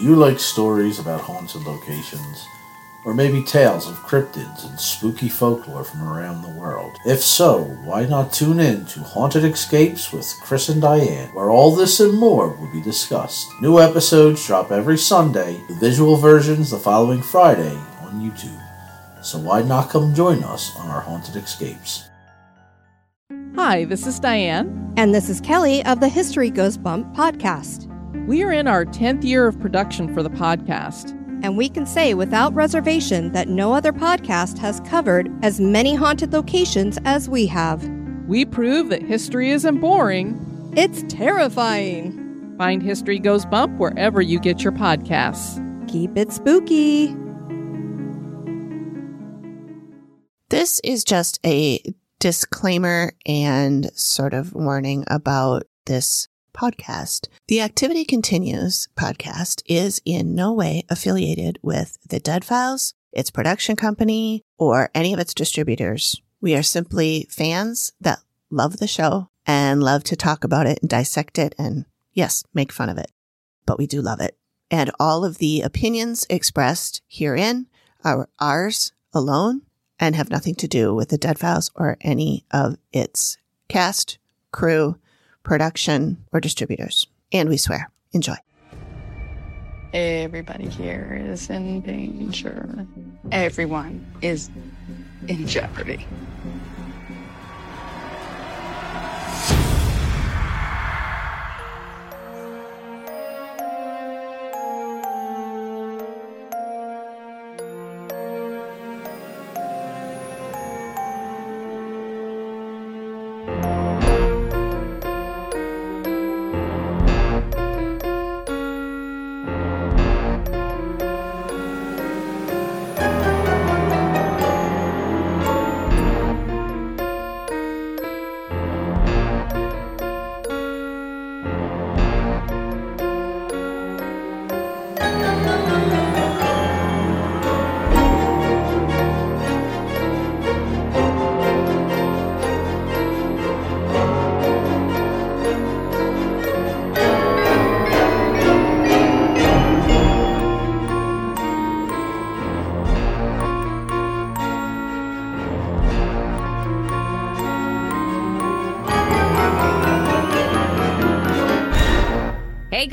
you like stories about haunted locations? Or maybe tales of cryptids and spooky folklore from around the world? If so, why not tune in to Haunted Escapes with Chris and Diane, where all this and more will be discussed. New episodes drop every Sunday, with visual versions the following Friday on YouTube. So why not come join us on our Haunted Escapes? Hi, this is Diane. And this is Kelly of the History Goes Bump podcast. We are in our 10th year of production for the podcast. And we can say without reservation that no other podcast has covered as many haunted locations as we have. We prove that history isn't boring, it's terrifying. Find History Goes Bump wherever you get your podcasts. Keep it spooky. This is just a disclaimer and sort of warning about this podcast. The Activity Continues podcast is in no way affiliated with the Dead Files, its production company, or any of its distributors. We are simply fans that love the show and love to talk about it and dissect it and, yes, make fun of it. But we do love it. And all of the opinions expressed herein are ours alone and have nothing to do with the Dead Files or any of its cast, crew, production, or distributors. And we swear. Enjoy. Everybody here is in danger. Everyone is in jeopardy.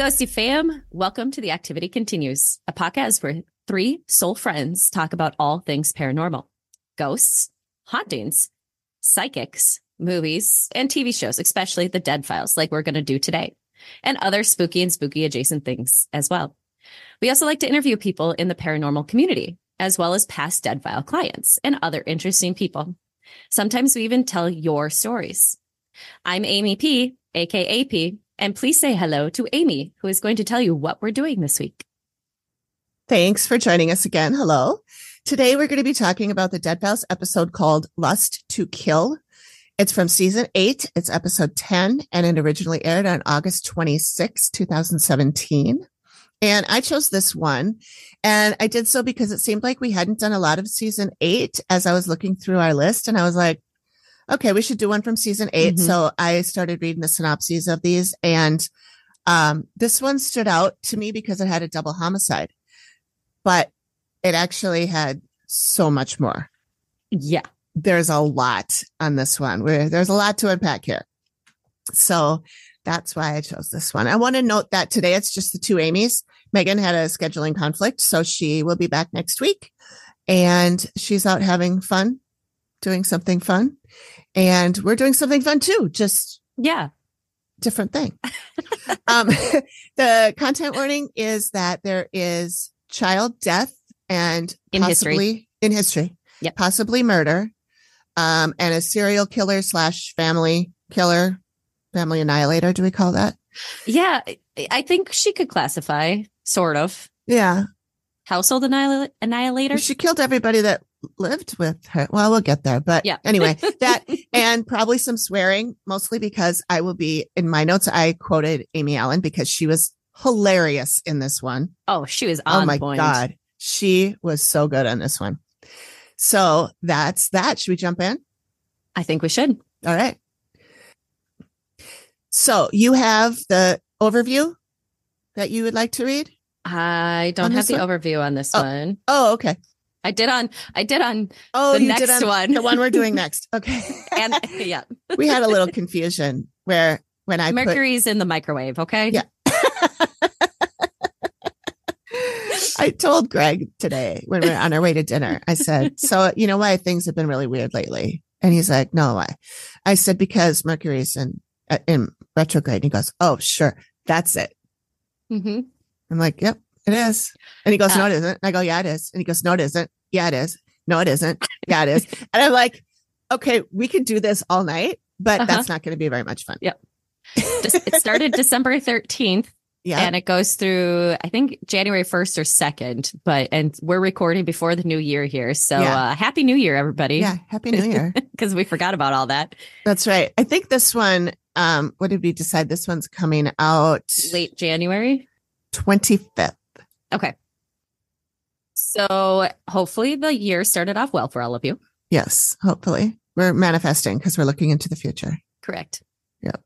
Ghosty fam. Welcome to The Activity Continues, a podcast where three soul friends talk about all things paranormal ghosts, hauntings, psychics, movies, and TV shows, especially the Dead Files, like we're going to do today, and other spooky and spooky adjacent things as well. We also like to interview people in the paranormal community, as well as past Dead File clients and other interesting people. Sometimes we even tell your stories. I'm Amy P, aka P, and please say hello to Amy, who is going to tell you what we're doing this week. Thanks for joining us again. Hello. Today we're going to be talking about the Dead Files episode called Lust to Kill. It's from season eight. It's episode 10 and it originally aired on August 26, 2017. And I chose this one and I did so because it seemed like we hadn't done a lot of season eight as I was looking through our list and I was like, okay, we should do one from season 8 Mhm. So I started reading the synopses of these and um, this one stood out to me because it had a double homicide, but it actually had so much more. Yeah. There's a lot on this one where there's a lot to unpack here. So that's why I chose this one. I want to note that today it's just the two Amy's. Megan had a scheduling conflict, so she will be back next week and she's out having fun, doing something fun. And we're doing something fun too, just Yeah. different thing. um, the content warning is that there is child death and In history. possibly in history, Yep. possibly murder, um, and a serial killer slash family killer, family annihilator. Do we call that? Yeah. I- I think she could classify, sort of, Yeah, household annihil- annihilator. she killed everybody that lived with her. Well, we'll get there, but Yeah. anyway, that and probably some swearing, mostly because I will be in my notes. I quoted Amy Allen because she was hilarious in this one. oh, she was oh on oh my point. god, she was so good on this one. So that's that. Should we jump in? I think we should. All right. So you have the overview that you would like to read? I don't have the one? overview on this Oh. one. Oh, okay. I did on I did on Oh, The next on- one. the one we're doing next. Okay. and yeah. we had a little confusion where when I put Mercury's in the microwave, okay? Yeah. I told Greg today when we were on our way to dinner, I said, So, you know why things have been really weird lately? And he's like, No, why? I said, Because Mercury's in, uh, in retrograde. And he goes, Oh, sure. That's it. hmm I'm like, Yep, it is. And he goes, No, Uh, it isn't. And I go, Yeah, it is. And he goes, No, it isn't. Yeah, it is. No, it isn't. Yeah, it is. and I'm like, Okay, we could do this all night, but Uh-huh. that's not going to be very much fun. Yep. It started December 13th Yeah. and it goes through I think January 1st or 2nd, but and we're recording before the new year here. So Yeah. uh happy new year everybody. yeah. Happy New Year. Because we forgot about all that. That's right. I think this one, um, what did we decide? This one's coming out Late January. 25th. Okay. So hopefully the year started off well for all of you. Yes, hopefully. We're manifesting because we're looking into the future. Correct. Yep.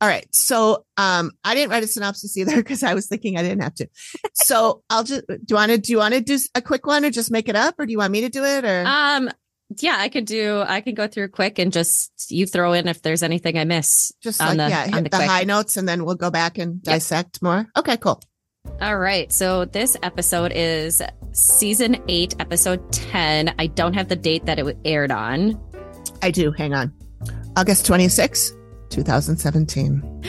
All right. So um I didn't write a synopsis either because I was thinking I didn't have to. So I'll just do you want to do you want to do a quick one or just make it up or do you want me to do it or Um yeah, I could do I can go through quick and just you throw in if there's anything I miss. just on like the- yeah, on hit the the, high notes and then we'll go back and dissect more. Okay, cool. All right. So this episode is season 8, episode 10. I don't have the date that it aired on. I do. Hang on. August 26, 2017.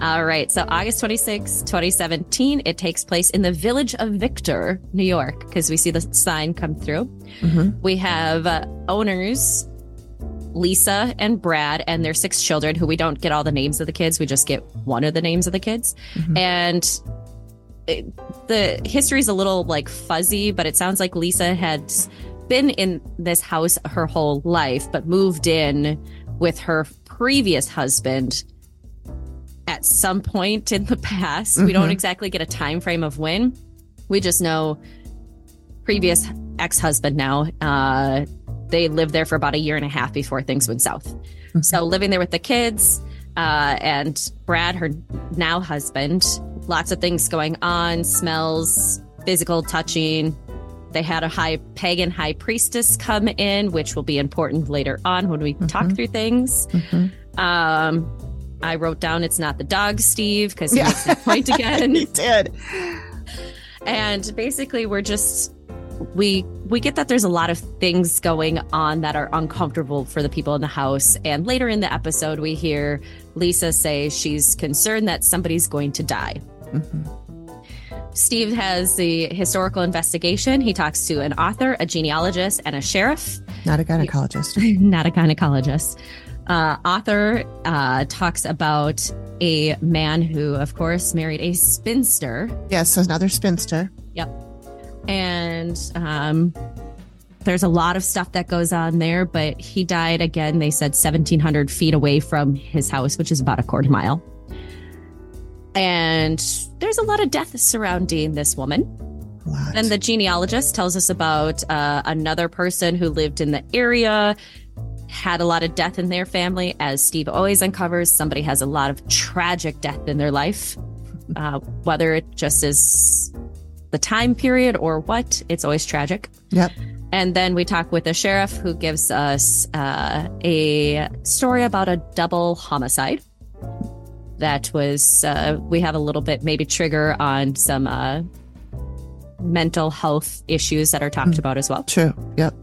All right. So August 26, 2017, it takes place in the village of Victor, New York, because we see the sign come through. Mhm. We have uh, owners, Lisa and Brad, and their six children, who we don't get all the names of the kids. We just get one of the names of the kids. Mhm. And it, the history is a little like fuzzy, but it sounds like Lisa had been in this house her whole life, but moved in with her previous husband at some point in the past. We don't Mhm. exactly get a time frame of when. We just know previous ex-husband now uh they lived there for about a year and a half before things went south Mhm. so living there with the kids uh and brad her now husband lots of things going on smells physical touching they had a high pagan high priestess come in which will be important later on when we talk Mhm. through things Mhm. um i wrote down it's not the dog steve because he Yeah. makes that point again He did. and basically we're just we we get that there's a lot of things going on that are uncomfortable for the people in the house and later in the episode we hear lisa say she's concerned that somebody's going to die Mhm. steve has the historical investigation he talks to an author a genealogist and a sheriff Not a gynecologist. not a gynecologist. Uh, author uh, talks about a man who, of course, married a spinster. Yes, another spinster. Yep. And um, there's a lot of stuff that goes on there, but he died again, they said 1,700 feet away from his house, which is about a quarter mile. And there's a lot of death surrounding this woman. And the genealogist tells us about uh, another person who lived in the area, had a lot of death in their family. As Steve always uncovers, somebody has a lot of tragic death in their life, uh, whether it just is the time period or what, it's always tragic. Yep. And then we talk with the sheriff who gives us uh, a story about a double homicide. That was, uh, we have a little bit maybe trigger on some uh, mental health issues that are talked Mm. about as well. True. Yep.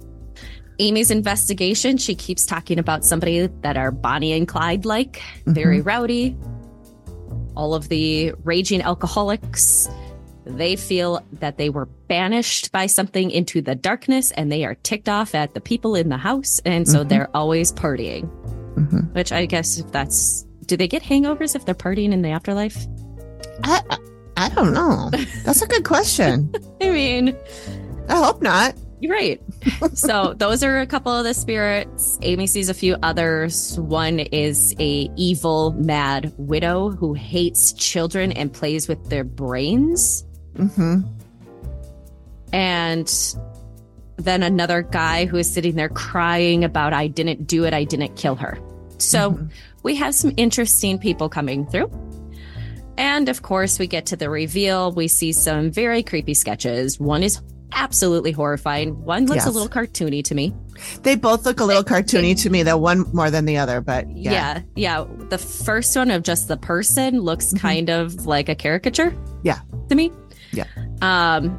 Amy's investigation, she keeps talking about somebody that are Bonnie and Clyde like, very rowdy. All of the raging alcoholics, they feel that they were banished by something into the darkness and they are ticked off at the people in the house. And so Mhm. they're always partying, Mhm. which I guess if that's, do they get hangovers if they're partying in the afterlife? I, I I don't know. That's a good question. I mean, I hope not. You're right. so those are a couple of the spirits. Amy sees a few others. One is a evil, mad widow who hates children and plays with their brains. hmm And then another guy who is sitting there crying about, I didn't do it, I didn't kill her. So Mhm. We have some interesting people coming through. And of course, we get to the reveal. We see some very creepy sketches. One is absolutely horrifying. One looks a little cartoony to me. They both look a little cartoony to me, though one more than the other, but yeah. Yeah. yeah. The first one of just the person looks Mhm. kind of like a caricature. Yeah. To me. Yeah. Um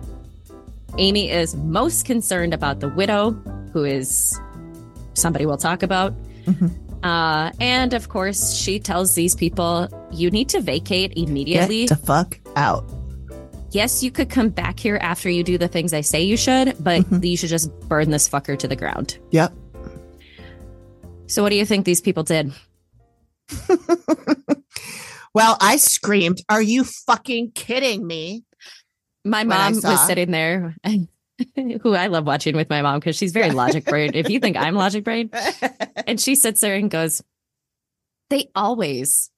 Amy is most concerned about the widow, who is somebody we'll talk about. Mhm. Uh, and of course, she tells these people, you need to vacate immediately. Get the fuck out. yes, you could come back here after you do the things I say you should, but Mhm. you should just burn this fucker to the ground. Yep. So, what do you think these people did? well, I screamed, Are you fucking kidding me? My mom was sitting there, and who I love watching with my mom because she's very logic brain. If you think I'm logic brain, and she sits there and goes, "They always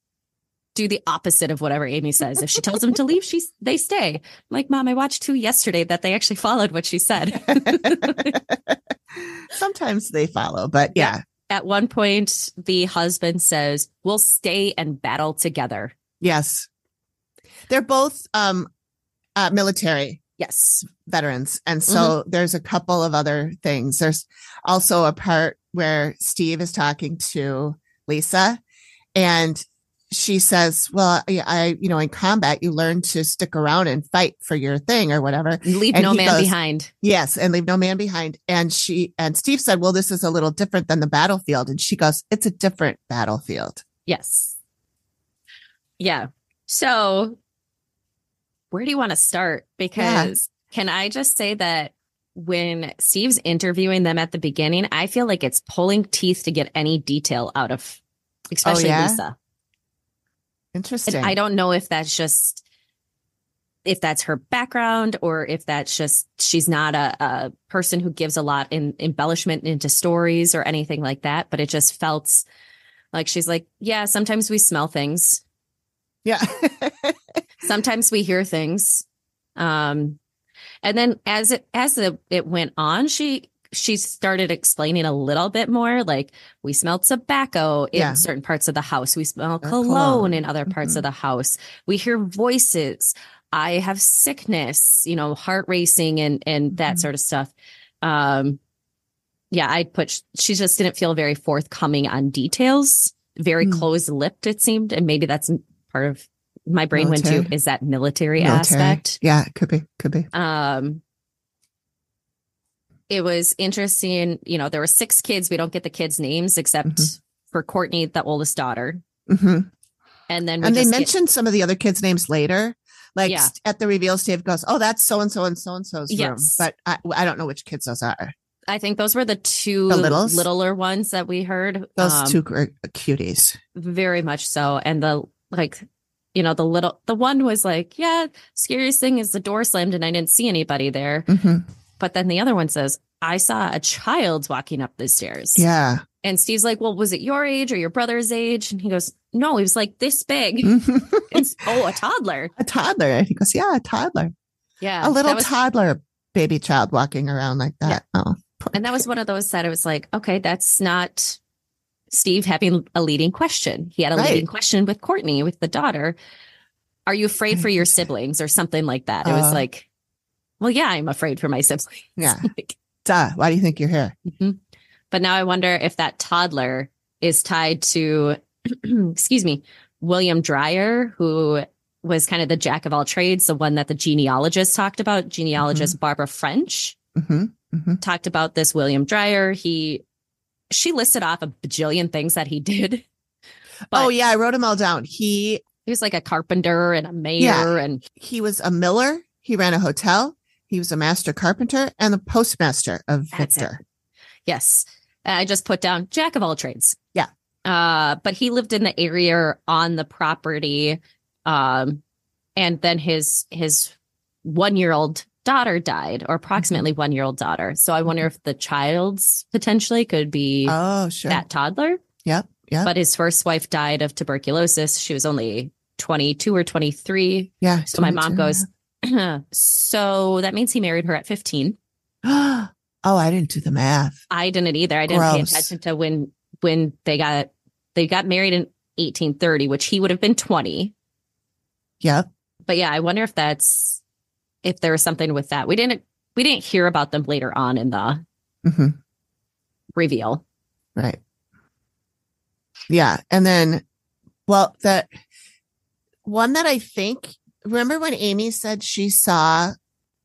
do the opposite of whatever Amy says. If she tells them to leave, she's they stay." I'm like, mom, I watched two yesterday that they actually followed what she said. Sometimes they follow, but yeah. At one point, the husband says, "We'll stay and battle together." Yes. They're both um uh, military Yes. veterans. And mm-hmm. so there's a couple of other things. There's also a part where Steve is talking to Lisa and she says, well, I, I, you know, in combat, you learn to stick around and fight for your thing or whatever. Leave And no man goes- behind. Yes. And leave no man behind. And she, and Steve said, well, this is a little different than the battlefield. And she goes, it's a different battlefield. Yes. Yeah. So, where do you want to start? Because can I just say that when Steve's interviewing them at the beginning, I feel like it's pulling teeth to get any detail out of, especially oh, yeah? Lisa. Interesting. And I don't know if that's just if that's her background or if that's just she's not a, a person who gives a lot in embellishment into stories or anything like that. But it just felt like she's like, yeah, sometimes we smell things. yeah. Sometimes we hear things. Um and then as it as the, it went on, she she started explaining a little bit more like we smell tobacco in Yeah. certain parts of the house we smell cologne. cologne in other parts Mhm. of the house we hear voices i have sickness you know heart racing and and that Mhm. sort of stuff um yeah i put she just didn't feel very forthcoming on details very Hmm. close-lipped it seemed and maybe that's part of my brain went to is that military, Military. aspect Yeah. it Could be. Could be. um it was interesting you know there were six kids we don't get the kids names except Mhm. for courtney the oldest daughter hmm and then we And they just get- mentioned some of the other kids' names later. Like Yeah. at the reveal, Steve goes, "Oh, that's so and so and so and so's room," Yes. but I, I don't know which kids those are. i think those were the two The littles? littler ones that we heard Those Um, two are cuties. very much so and the like you know the little the one was like yeah scariest thing is the door slammed and i didn't see anybody there. Hmm but then the other one says i saw a child walking up the stairs. Yeah. and steve's like well was it your age or your brother's age? And he goes no he was like this big. It's oh a toddler. A toddler. And he goes, "Yeah, a toddler, yeah a little was- toddler baby child walking around like that." Oh, and that was one of those that it was like okay that's not steve having a leading question he had a Right. leading question with courtney with the daughter are you afraid for your siblings or something like that it was Uh. like well yeah i'm afraid for my siblings Yeah. Like, Duh. Why do you think you're here? mhm. but now i wonder if that toddler is tied to excuse me william dreyer who was kind of the jack of all trades the one that the genealogist talked about genealogist barbara french hmm hmm talked about this William Dreyer. He she listed off a bajillion things that he did. But oh yeah, I wrote them all down. He he was like a carpenter and a mayor and he was a miller. He ran a hotel. He was a master carpenter and the postmaster of That's it. Victor. yes. I just put down jack of all trades. Yeah. Uh, but he lived in the area on the property. Um, and then his his one year old daughter died, or approximately Mm-hmm. one year old daughter. So I wonder if the child's potentially could be Oh sure. that toddler. Yep. Yep. But his first wife died of tuberculosis. She was only 22 or 23. yeah. So my mom 22, goes, So that means he married her at 15. oh, I didn't do the math. I didn't either. I didn't pay attention to when when they got they got married in 1830, which he would have been 20. Yep. But yeah, I wonder if that's if there was something with that. We didn't we didn't hear about them later on in the hmm reveal. Right. Yeah. And then, well, that one that I think, remember when Amy said she saw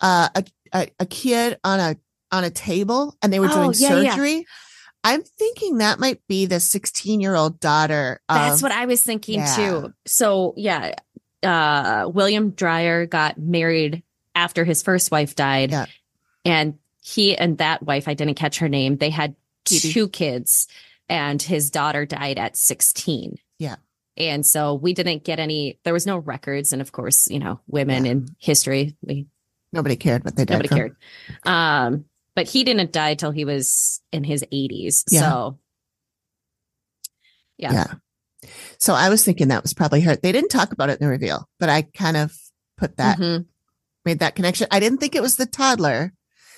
uh, a, a, a kid on a, on a table and they were Oh, doing yeah, yeah. surgery? I'm thinking that might be the 16 year old daughter. That's what I was thinking yeah. too. So yeah, uh, William Dreyer got married after his first wife died, Yeah. and he and that wife, I didn't catch her name. They had two kids, and his daughter died at sixteen. Yeah. and so we didn't get any. There was no records, and of course, you know, women in history, we nobody cared what they did. nobody from. cared. Um, but he didn't die till he was in his eighties. Yeah. So Yeah. Yeah. So I was thinking that was probably her. They didn't talk about it in the reveal, but I kind of put that, mhm. Made that connection. I didn't think it was the toddler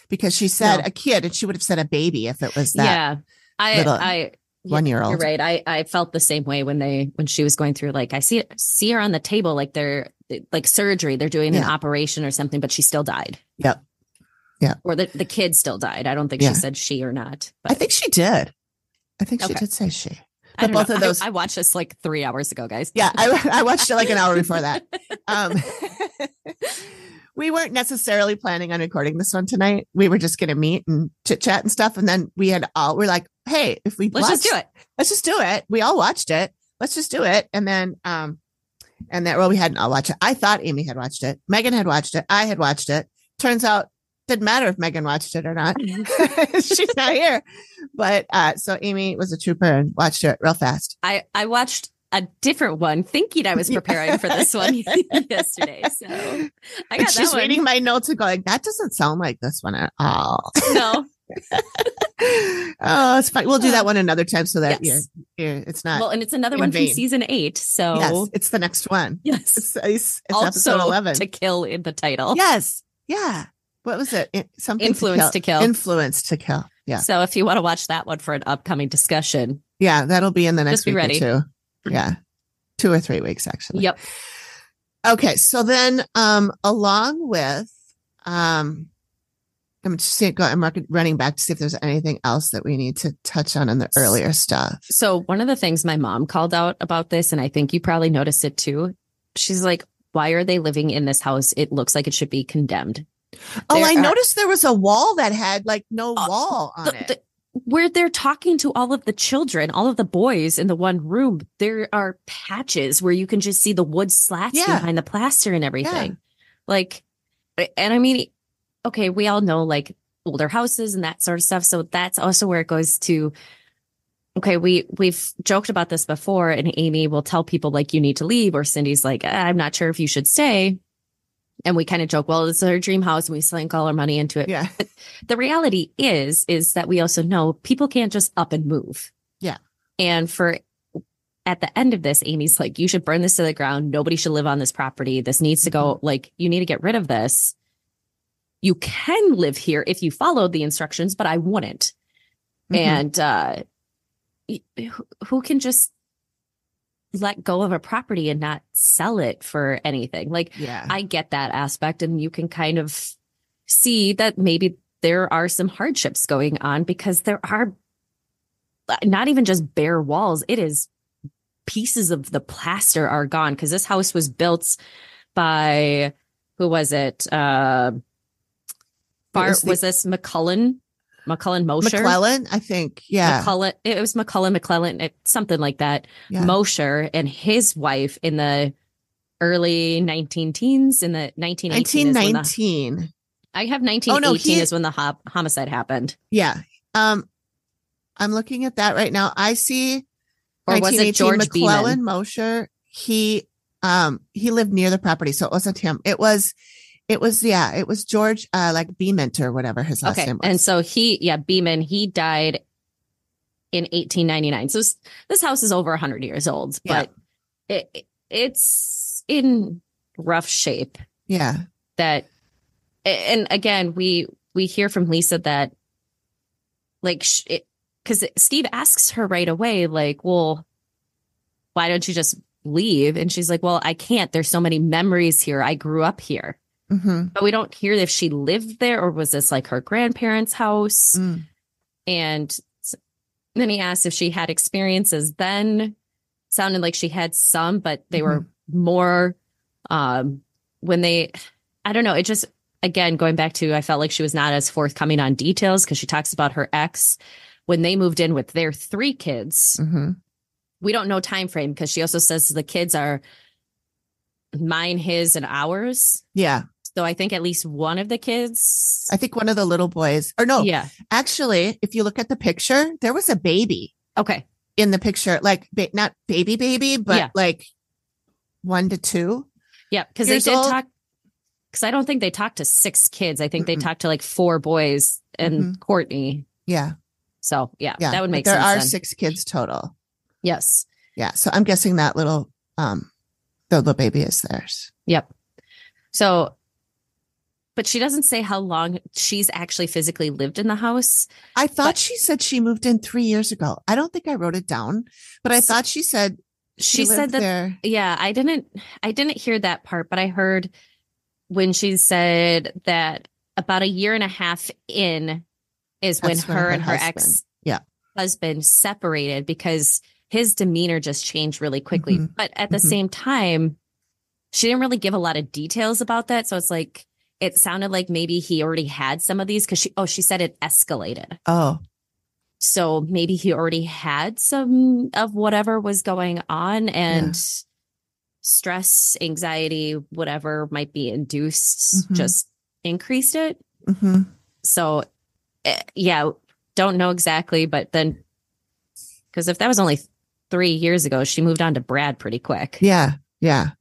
because she said No. a kid and she would have said a baby if it was that yeah, I I one year You're old. right. I, I felt the same way when they when she was going through like I see see her on the table like they're like surgery. They're doing an operation or something, but she still died. Yep. Yeah. Or the, the kid still died. I don't think Yeah. she said she or not. But I think she did. I think she did say she. But both know. of I- those- I, watched this like three hours ago, guys. Yeah, I, I watched it like an hour before that. Um, we weren't necessarily planning on recording this one tonight. We were just going to meet and chit chat and stuff. And then we had all, we're like, hey, if we Let's just do it. let's just do it. We all watched it. Let's just do it. And then, um, and that, well, we hadn't all watched it. I thought Amy had watched it. Megan had watched it. I had watched it. Turns out, didn't matter if Megan watched it or not. She's not here. But, uh, so Amy was a trooper and watched it real fast. I I watched a different one, thinking I was preparing for this one yesterday. So I got she's that one. reading my notes and going, that doesn't sound like this one at all. No, oh, it's fine. We'll do that uh, one another time so that Yes. you're, you're, it's not. well, and it's another one from season eight. So yes, it's the next one. yes, It's, it's, it's episode 11. to kill in the title. Yes. Yeah. What was it? Something Influence to kill. Influence to kill. Yeah. So if you want to watch that one for an upcoming discussion, Yeah. That'll be in the next Just be week ready. or two. Yeah. Two or three weeks, actually. yep. Okay. So then, um, along with, um, I'm just seeing, go, I'm running back to see if there's anything else that we need to touch on in the earlier stuff. So one of the things my mom called out about this, and I think you probably noticed it too. She's like, "Why are they living in this house? It looks like it should be condemned." Oh, There I are- noticed there was a wall that had like no Uh, wall on The- it. the- where they're talking to all of the children, all of the boys in the one room, there are patches where you can just see the wood slats Yeah. behind the plaster and everything. Like, and I mean, okay, we all know like older houses and that sort of stuff. So that's also where it goes to. Okay, we we've joked about this before, and Amy will tell people like you need to leave, or Cindy's like, "Ah, I'm not sure if you should stay. And we kind of joke, well, it's our dream house, and we sink all our money into it yeah. the reality is is that we also know people can't just up and move Yeah. and for at the end of this amy's like you should burn this to the ground nobody should live on this property this needs to go Mm-hmm. like you need to get rid of this you can live here if you followed the instructions but i wouldn't Mhm. and uh who can just let go of a property and not sell it for anything like yeah. I get that aspect, and you can kind of see that maybe there are some hardships going on because there are not even just bare walls, it is pieces of the plaster are gone because this house was built by who was it? Uh, Bar, was was, this McCullen? McCullen Mosher? McClellan, I think. Yeah. McCullen, it was McCullen, McClellan, it, something like that. yeah. Mosher and his wife in the early 19 teens in the 1918 is the, 1919. I have 1918 Oh, no, he- is when the hop, homicide happened. Yeah. Um, I'm looking at that right now. I see Or was it George McClellan Beeman? Mosher. He um he lived near the property, so it wasn't him. It was it was yeah, it was George uh like Beement or whatever his last Okay. name was. And so he, yeah, Beeman, he died in 1899. So this house is over 100 years old, Yeah. but it, it's in rough shape. yeah. that and again we we hear from lisa that like because steve asks her right away like well why don't you just leave? And she's like, Well, I can't. There's so many memories here. I grew up here. Hmm But we don't hear if she lived there or was this like her grandparents' house. Mm. And then he asked if she had experiences then. Sounded like she had some, but they were more um when they I don't know, it just again going back to I felt like she was not as forthcoming on details because she talks about her ex when they moved in with their three kids. hmm We don't know time frame because she also says the kids are mine, his, and ours. Yeah. So I think at least one of the kids. I think one of the little boys, or no, Yeah. actually, if you look at the picture, there was a baby Okay. in the picture, like ba- not baby, baby, but Yeah. like one to two. Yeah, because they did old. talk. Because I don't think they talked to six kids. I think they Mm-mm. talked to like four boys and Courtney. Yeah. So yeah, Yeah. that would make there sense. are then. six kids total. Yes. Yeah. So I'm guessing that little, um, the little baby is theirs. Yep. So, but she doesn't say how long she's actually physically lived in the house. I thought But- she said she moved in three years ago. I don't think I wrote it down, but I S- thought she said she, She said that there. Yeah, I didn't I didn't hear that part, but I heard when she said that about a year and a half in is when That's her and her ex yeah. husband separated because his demeanor just changed really quickly. Mhm. But at the Mhm. same time, she didn't really give a lot of details about that. So it's like it sounded like maybe he already had some of these because she oh she said it escalated. Oh, So maybe he already had some of whatever was going on and stress, anxiety, whatever might be induced Mhm. just increased it. hmm So eh, yeah, don't know exactly, but then because if that was only three years ago, she moved on to Brad pretty quick. yeah, yeah.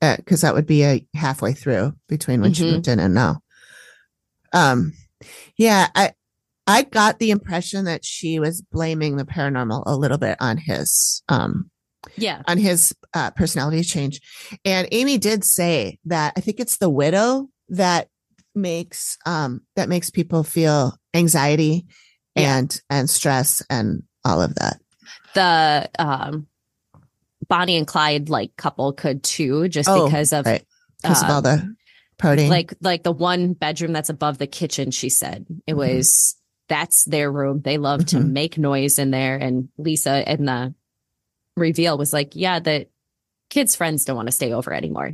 Because that would be a halfway through between when she Mhm. moved in and now. Um, yeah, I I got the impression that she was blaming the paranormal a little bit on his um Yeah. on his uh, personality change. And Amy did say that I think it's the widow that makes um that makes people feel anxiety Yeah. and and stress and all of that. The um Bonnie and Clyde like couple could too, just Oh, because of right. Because of uh, all the protein. like like the one bedroom that's above the kitchen she said it Mhm. was that's their room they love to Mhm. make noise in there and lisa in the reveal was like yeah the kids friends don't want to stay over anymore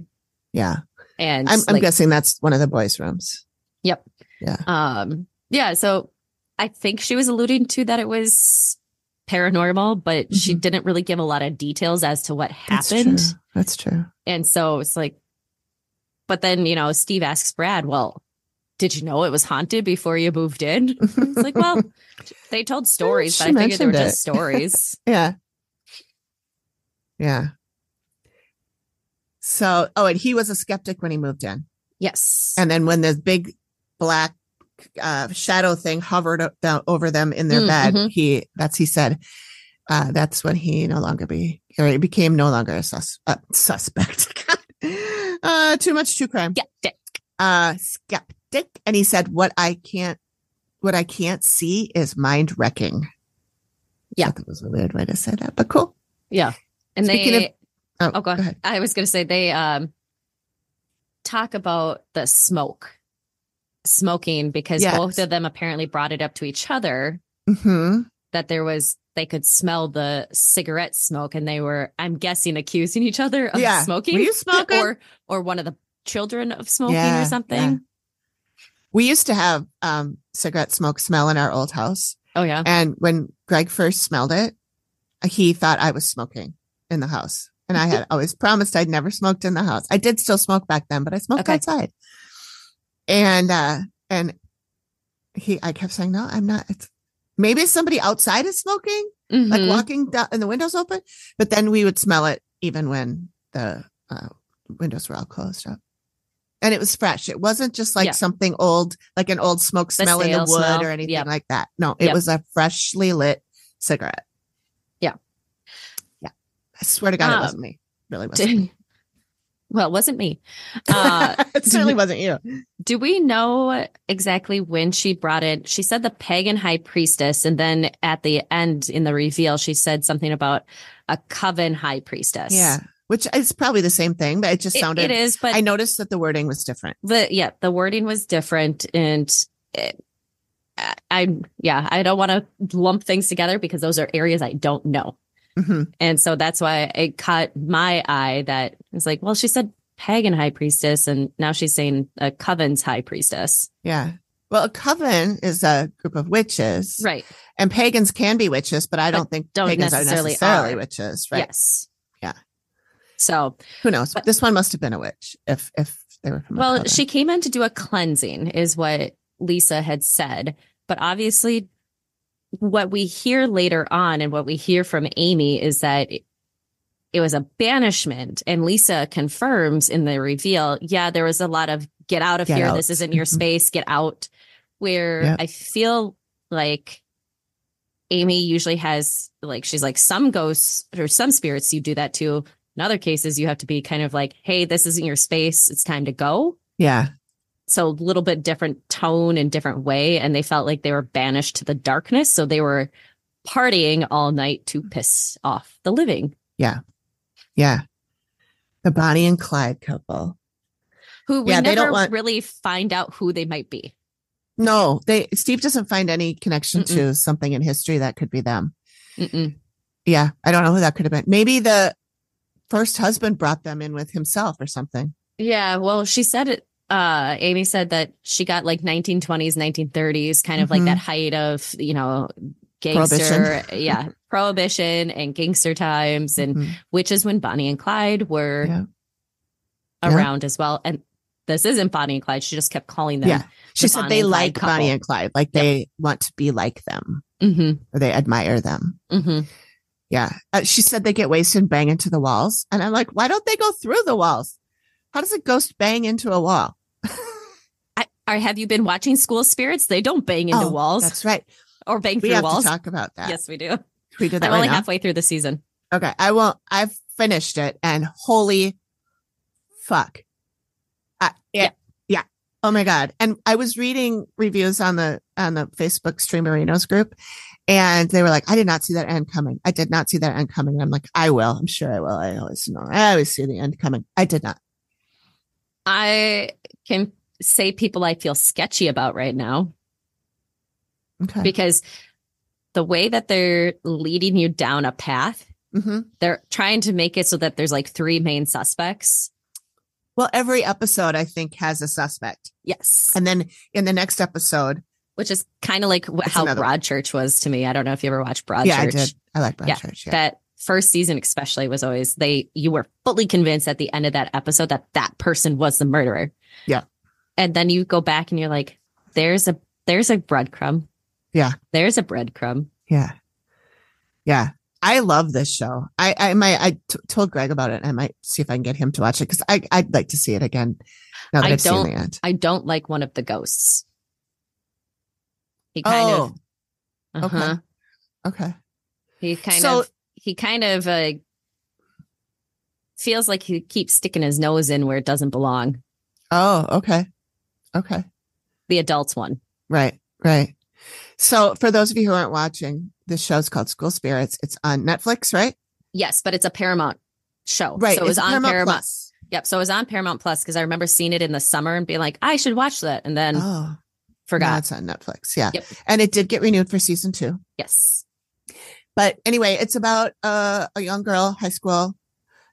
yeah. and I'm, I'm guessing that's one of the boys' rooms. Yep. Yeah. um yeah so i think she was alluding to that it was paranormal but she Mhm. didn't really give a lot of details as to what That's happened true. That's true. And so it's like, but then, you know, Steve asks Brad, well, did you know it was haunted before you moved in? It's like, well, they told stories, She but I figured they were mentioned just stories. yeah. Yeah. So, oh, and he was a skeptic when he moved in. yes. And then when this big black uh, shadow thing hovered over them in their Mm, bed, mhm. he that's he said uh, that's when he no longer be or he became no longer a sus- uh, suspect. uh, too much true crime. Skeptic. Uh, skeptic, and he said, "What I can't, what I can't see is mind wrecking." Yeah. that was a weird way to say that, but cool. Yeah. And Speaking they, of- Oh, oh, go ahead. ahead. I was going to say they um talk about the smoke, smoking, because Yes. both of them apparently brought it up to each other hmm that there was, they could smell the cigarette smoke and they were, I'm guessing, accusing each other of Yeah. smoking. Were you smoking? or, or one of the children of smoking Yeah, or something. yeah. We used to have um, cigarette smoke smell in our old house. Oh, yeah. And when Greg first smelled it, he thought I was smoking in the house. And I had always promised I'd never smoked in the house. I did still smoke back then, but I smoked Okay. outside. And uh and he I kept saying, No, I'm not. It's maybe somebody outside is smoking, like Mhm. walking down and the windows open. But then we would smell it even when the uh, windows were all closed up. And it was fresh. It wasn't just like Yeah. something old, like an old smoke The smell in the wood smell. or anything Yep. like that. No, it Yep. was a freshly lit cigarette. Yeah. Yeah. I swear to God, it Um, wasn't me. Really wasn't. well, it wasn't me. Uh, it certainly wasn't you. Do we know exactly when she brought it? She said the pagan high priestess, and then at the end in the reveal, she said something about a coven high priestess. Yeah. Which is probably the same thing, but it just It- sounded. it is, but I noticed that the wording was different. the yeah, the wording was different, and it, I, I yeah, I don't want to lump things together because those are areas I don't know. Hmm And so that's why it caught my eye that it's like, well, she said pagan high priestess, and now she's saying a coven's high priestess. Yeah. Well, a coven is a group of witches, Right. and pagans can be witches, but I But don't think don't pagans necessarily are necessarily are. witches, right? Yes. Yeah. So, Who knows? But- this one must have been a witch if if they were from. well, she came in to do a cleansing, is what Lisa had said. But obviously, what we hear later on and what we hear from Amy is that it, was a banishment. And Lisa confirms in the reveal, yeah, there was a lot of get out of Get here. out. This isn't your Mhm. space. Get out. Where Yep. I feel like Amy usually has, like, she's like, some ghosts or some spirits you do that to. In other cases, you have to be kind of like, hey, this isn't your space. It's time to go yeah, so a little bit different tone and different way and they felt like they were banished to the darkness so they were partying all night to mm-hmm. piss off the living yeah, yeah the Bonnie and Clyde couple. who we Yeah, they don't never want- really find out who they might be No, they Steve doesn't find any connection Mm-mm. to something in history that could be them. Mm-mm. Yeah, I don't know who that could have been. Maybe the first husband brought them in with himself or something. yeah well she said it uh amy said that she got like 1920s 1930s kind of like Mhm. that height of you know gangster Prohibition. yeah prohibition and gangster times and Mhm. which is when bonnie and clyde were Yeah. Yeah. around as well and this isn't bonnie and clyde she just kept calling them Yeah. She the said Bonnie they like couple. Bonnie and Clyde, like they want to be like them hmm or they admire them. hmm Yeah. Uh, she said they get wasted and bang into the walls. And I'm like, why don't they go through the walls? How does a ghost bang into a wall? Or have you been watching School Spirits? They don't bang into Oh, walls That's right. or bang We through have walls. to talk about that. Yes, we do. Can we do that I'm right only now? halfway through the season. Okay. I won't. I've finished it and holy fuck. I, yeah. Yeah. Oh my God. And I was reading reviews on the, on the Facebook Streamerinos group and they were like, I did not see that end coming. I did not see that end coming. And I'm like, I will. I'm sure I will. I always know. I always see the end coming. I did not. I can say people I feel sketchy about right now Okay. because the way that they're leading you down a path, hmm they're trying to make it so that there's like three main suspects. Well, every episode I think has a suspect. Yes. And then in the next episode, Which is kind of like wh- how one. Broadchurch was to me. I don't know if you ever watched Broadchurch. yeah, I did. I like Yeah, Broadchurch. Yeah. that first season especially was always they you were fully convinced at the end of that episode that that person was the murderer Yeah. And then you go back and you're like there's a there's a breadcrumb Yeah. there's a breadcrumb Yeah. Yeah. I love this show. I, I might, I t- told Greg about it. I might see if I can get him to watch it because I, I'd like to see it again now that I have don't- the end. i don't like one of the ghosts he kind Oh, of uh-huh. okay. he kind So- of he kind of uh feels like he keeps sticking his nose in where it doesn't belong Oh, okay. Okay. the adults one Right. Right. So for those of you who aren't watching, this show's called School Spirits. It's on Netflix, right? yes but it's a paramount show Right. so it was on Paramount paramount Plus. Yep. So it was on Paramount Plus because I remember seeing it in the summer and being like, I should watch that. And then Oh, now forgot. it's on Netflix. Yeah. Yep. And it did get renewed for season two. Yes. But anyway, it's about uh, a young girl, high school,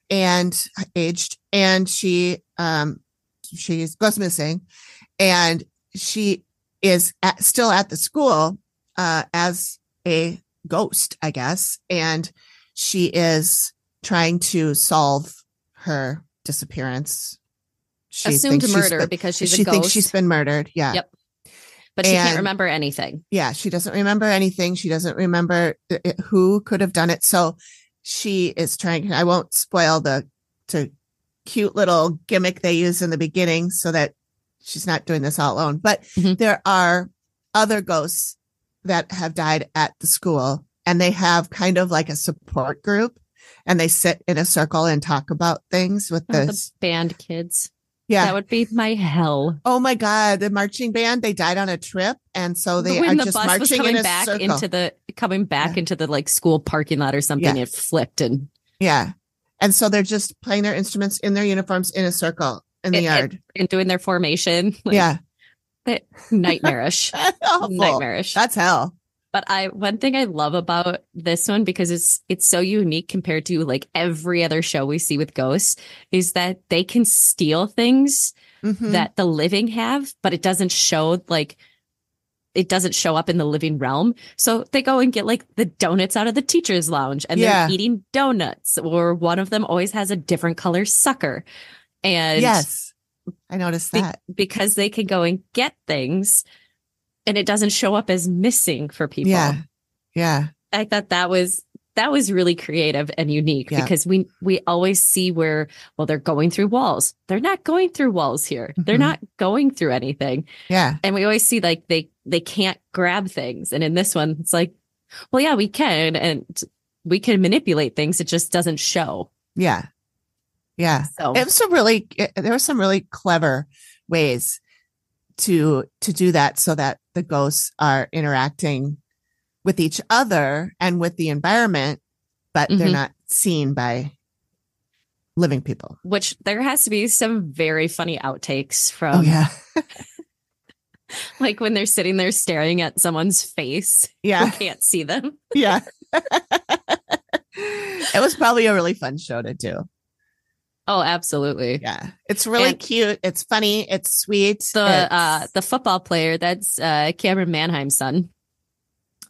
and aged, and she um she goes missing, and she is at, still at the school uh, as a ghost, I guess, and she is trying to solve her disappearance. She Assumed murder been- because she's she a thinks she's been murdered. Yeah. Yep. but she can't remember anything. Yeah, she doesn't remember anything. She doesn't remember i- i- who could have done it. So she is trying. I won't spoil the the cute little gimmick they use in the beginning, so that she's not doing this all alone. But Mhm. there are other ghosts that have died at the school, and they have kind of like a support group, and they sit in a circle and talk about things with Oh, the band kids. Yeah. That would be my hell. oh my God. The marching band, they died on a trip. And so they when are the just bus was marching coming in a back circle. into the coming back Yeah. into the like school parking lot or something, Yeah. it flipped and yeah. And so they're just playing their instruments in their uniforms in a circle in the yard. and doing their formation. Like, yeah. that- nightmarish. Nightmarish. That's hell. But I one thing I love about this one because it's it's so unique compared to like every other show we see with ghosts is that they can steal things Mhm. that the living have, but it doesn't show like it doesn't show up in the living realm. So they go and get like the donuts out of the teacher's lounge and Yeah. they're eating donuts, or one of them always has a different color sucker. And yes. I noticed be- that. because they can go and get things and it doesn't show up as missing for people. Yeah. Yeah. I thought that was that was really creative and unique Yeah. because we we always see where well they're going through walls. They're not going through walls here. They're Mhm. not going through anything. Yeah. And we always see like they they can't grab things. And in this one it's like well yeah, we can and we can manipulate things. It just doesn't show. Yeah. Yeah. So It was some really it- there were some really clever ways to to do that so that the ghosts are interacting with each other and with the environment, but they're Mhm. not seen by living people. which there has to be some very funny outtakes oh from yeah. like when they're sitting there staring at someone's face Yeah. who can't see them. Yeah. it was probably a really fun show to do. Oh, absolutely. Yeah. It's really And- cute. It's funny. It's sweet. The It's- uh the football player that's uh Camryn Manheim's son.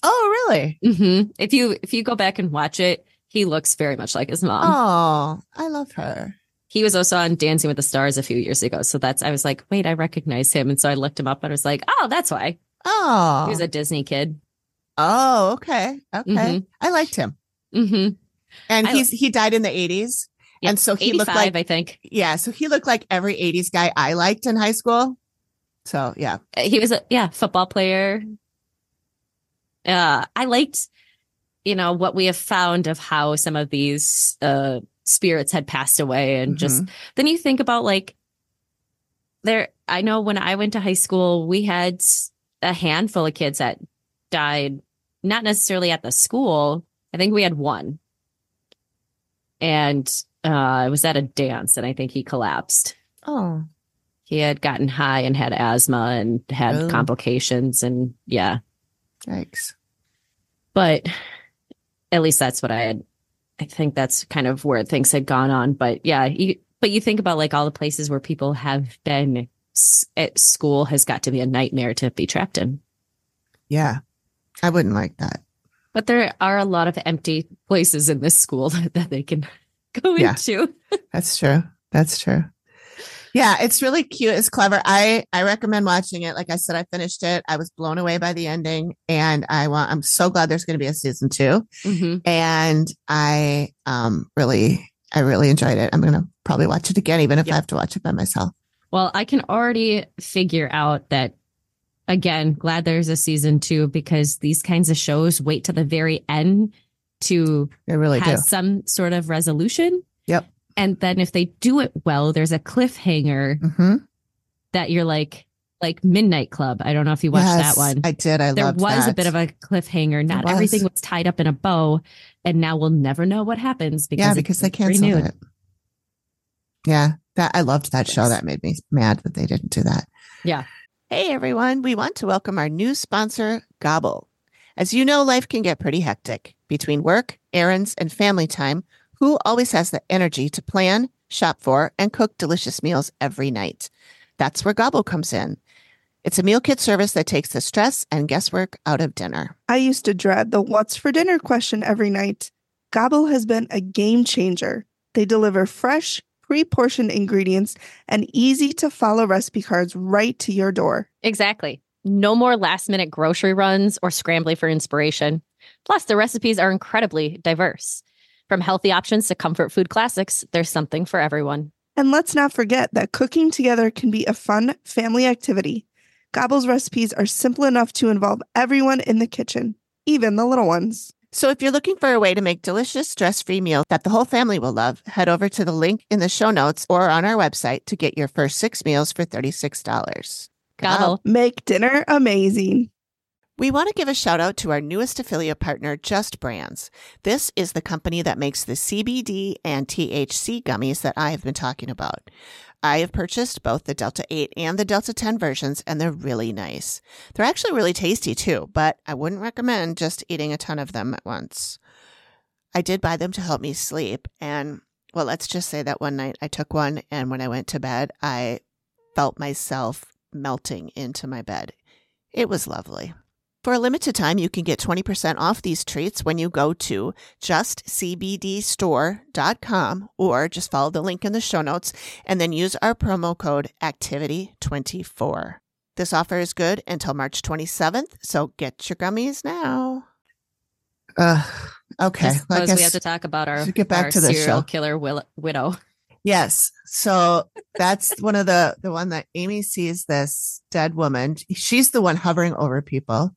Oh, really? hmm If you if you go back and watch it, he looks very much like his mom. Oh, I love her. He was also on Dancing with the Stars a few years ago. So that's I was like, wait, I recognize him. And so I looked him up and I was like, oh, that's why. Oh. He was a Disney kid. oh, okay. Okay. Mhm. I liked him. Mm-hmm. And I- he's he died in the 80s. And so he looked like I think. yeah, so he looked like every 80s guy I liked in high school. So, yeah. He was a yeah, football player. Uh I liked, you know, what we have found of how some of these uh spirits had passed away and just Mhm. then you think about like there i know when i went to high school we had a handful of kids that died not necessarily at the school i think we had one and uh it was at a dance and i think he collapsed Oh. he had gotten high and had asthma and had Oh. complications and yeah Yikes. but at least that's what I had. I think that's kind of where things had gone on. But yeah, you, but you think about like all the places where people have been at school has got to be a nightmare to be trapped in. Yeah. I wouldn't like that. But there are a lot of empty places in this school that, that they can go Yeah. into. That's true. That's true. Yeah, it's really cute. It's clever. I I recommend watching it. Like I said, I finished it. I was blown away by the ending, and I want. I'm so glad there's going to be a season two. Mhm. And I um really I really enjoyed it. I'm going to probably watch it again, even if Yep. I have to watch it by myself. Well, I can already figure out that again, glad there's a season two because these kinds of shows wait to the very end to I really do. some sort of resolution. Yep. And then if they do it well, there's a cliffhanger Mm-hmm. that you're like, like Midnight Club. I don't know if you watched that one. I did. I there was a bit of a cliffhanger. Not was. everything was tied up in a bow, and now we'll never know what happens because yeah, because they canceled renewed. it. Yeah, that I loved that show. That made me mad that they didn't do that. Yeah. Hey everyone, we want to welcome our new sponsor, Gobble. As you know, life can get pretty hectic between work, errands, and family time. Who always has the energy to plan, shop for, and cook delicious meals every night? That's where Gobble comes in. It's a meal kit service that takes the stress and guesswork out of dinner. I used to dread the what's for dinner question every night. Gobble has been a game changer. They deliver fresh, pre portioned ingredients and easy to follow recipe cards right to your door. Exactly. No more last minute grocery runs or scrambling for inspiration. Plus, the recipes are incredibly diverse. From healthy options to comfort food classics, there's something for everyone. And let's not forget that cooking together can be a fun family activity. Gobble's recipes are simple enough to involve everyone in the kitchen, even the little ones. So if you're looking for a way to make delicious stress-free meal that the whole family will love, head over to the link in the show notes or on our website to get your first six meals for $36. Gobble. Make dinner amazing. We want to give a shout out to our newest affiliate partner, Just Brands. This is the company that makes the CBD and THC gummies that I have been talking about. I have purchased both the Delta 8 and the Delta 10 versions, and they're really nice. They're actually really tasty too, but I wouldn't recommend just eating a ton of them at once. I did buy them to help me sleep, and well, let's just say that one night I took one, and when I went to bed, I felt myself melting into my bed. It was lovely. For a limited time, you can get 20% off these treats when you go to justcbdstore.com or just follow the link in the show notes and then use our promo code activity24. This offer is good until March 27th, so get your gummies now. Uh, okay. I I guess- we have to talk about our, get back our to the serial show. killer will- widow. Yes. So that's one of the the one that Amy sees this dead woman. She's the one hovering over people.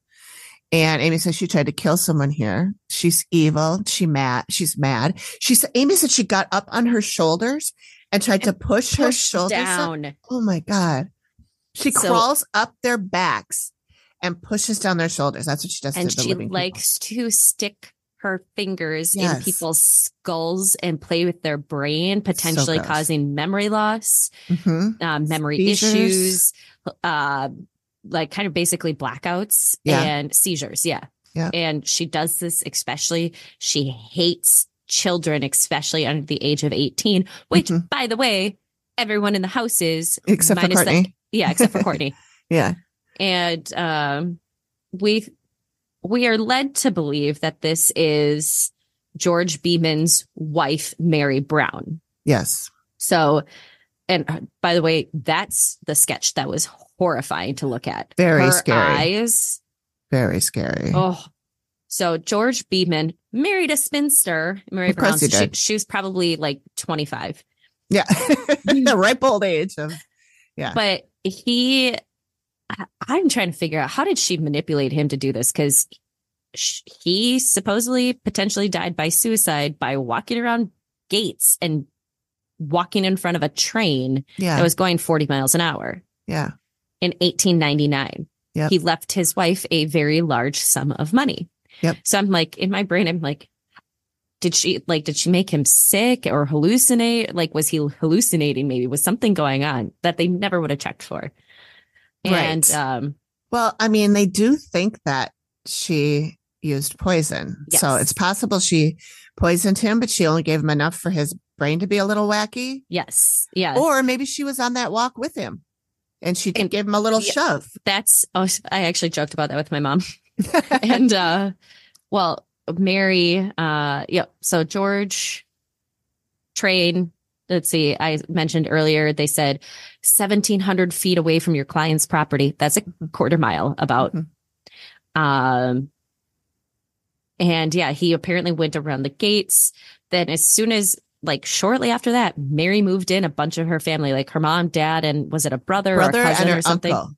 And Amy says she tried to kill someone here. She's evil. She mad. She's mad. She said Amy said she got up on her shoulders and tried to push her shoulders up. down. Oh my god. She So- crawls up their backs and pushes down their shoulders. That's what she does and to the she living people. likes to stick her fingers in people's skulls and play with their brain, potentially gross. causing memory loss, Mhm. um, memory Seizures. issues, uh, like kind of basically blackouts Yeah. and seizures. Yeah. Yeah. And she does this especially. She hates children, especially under the age of 18, which, Mhm. by the way, everyone in the house is Except for Courtney. yeah, except for Courtney. yeah. and um, we we are led to believe that this is George Beeman's wife, Mary Brown. Yes. So, and uh, by the way, that's the sketch that was horrifying to look at. Very Her scary. Eyes. Very scary. Oh. So George Beeman married a spinster, Mary Of course Brown. he She, she was probably like 25. Yeah. the ripe old age of Yeah. But he, I- I'm trying to figure out how did she manipulate him to do this? Because he supposedly potentially died by suicide by walking around gates and walking in front of a train yeah. that was going 40 miles an hour yeah. In 1899. Yep. He left his wife a very large sum of money. Yep. So I'm like, in my brain, I'm like, did she like, did she make him sick or hallucinate? Like, was he hallucinating? Maybe was something going on that they never would have checked for. And, Right. um, Well, I mean, they do think that she used poison. So it's possible she poisoned him, but she only gave him enough for his brain to be a little wacky. yes, Yeah. Or maybe she was on that walk with him and she And- gave him a little yeah. shove. that's, oh, I actually joked about that with my mom. and uh well mary uh yeah so george train let's see i mentioned earlier they said 1700 feet away from your client's property that's a quarter mile about Mhm. um and yeah he apparently went around the gates then as soon as like shortly after that mary moved in a bunch of her family like her mom dad and was it a brother, Brother or a cousin and her or something uncle.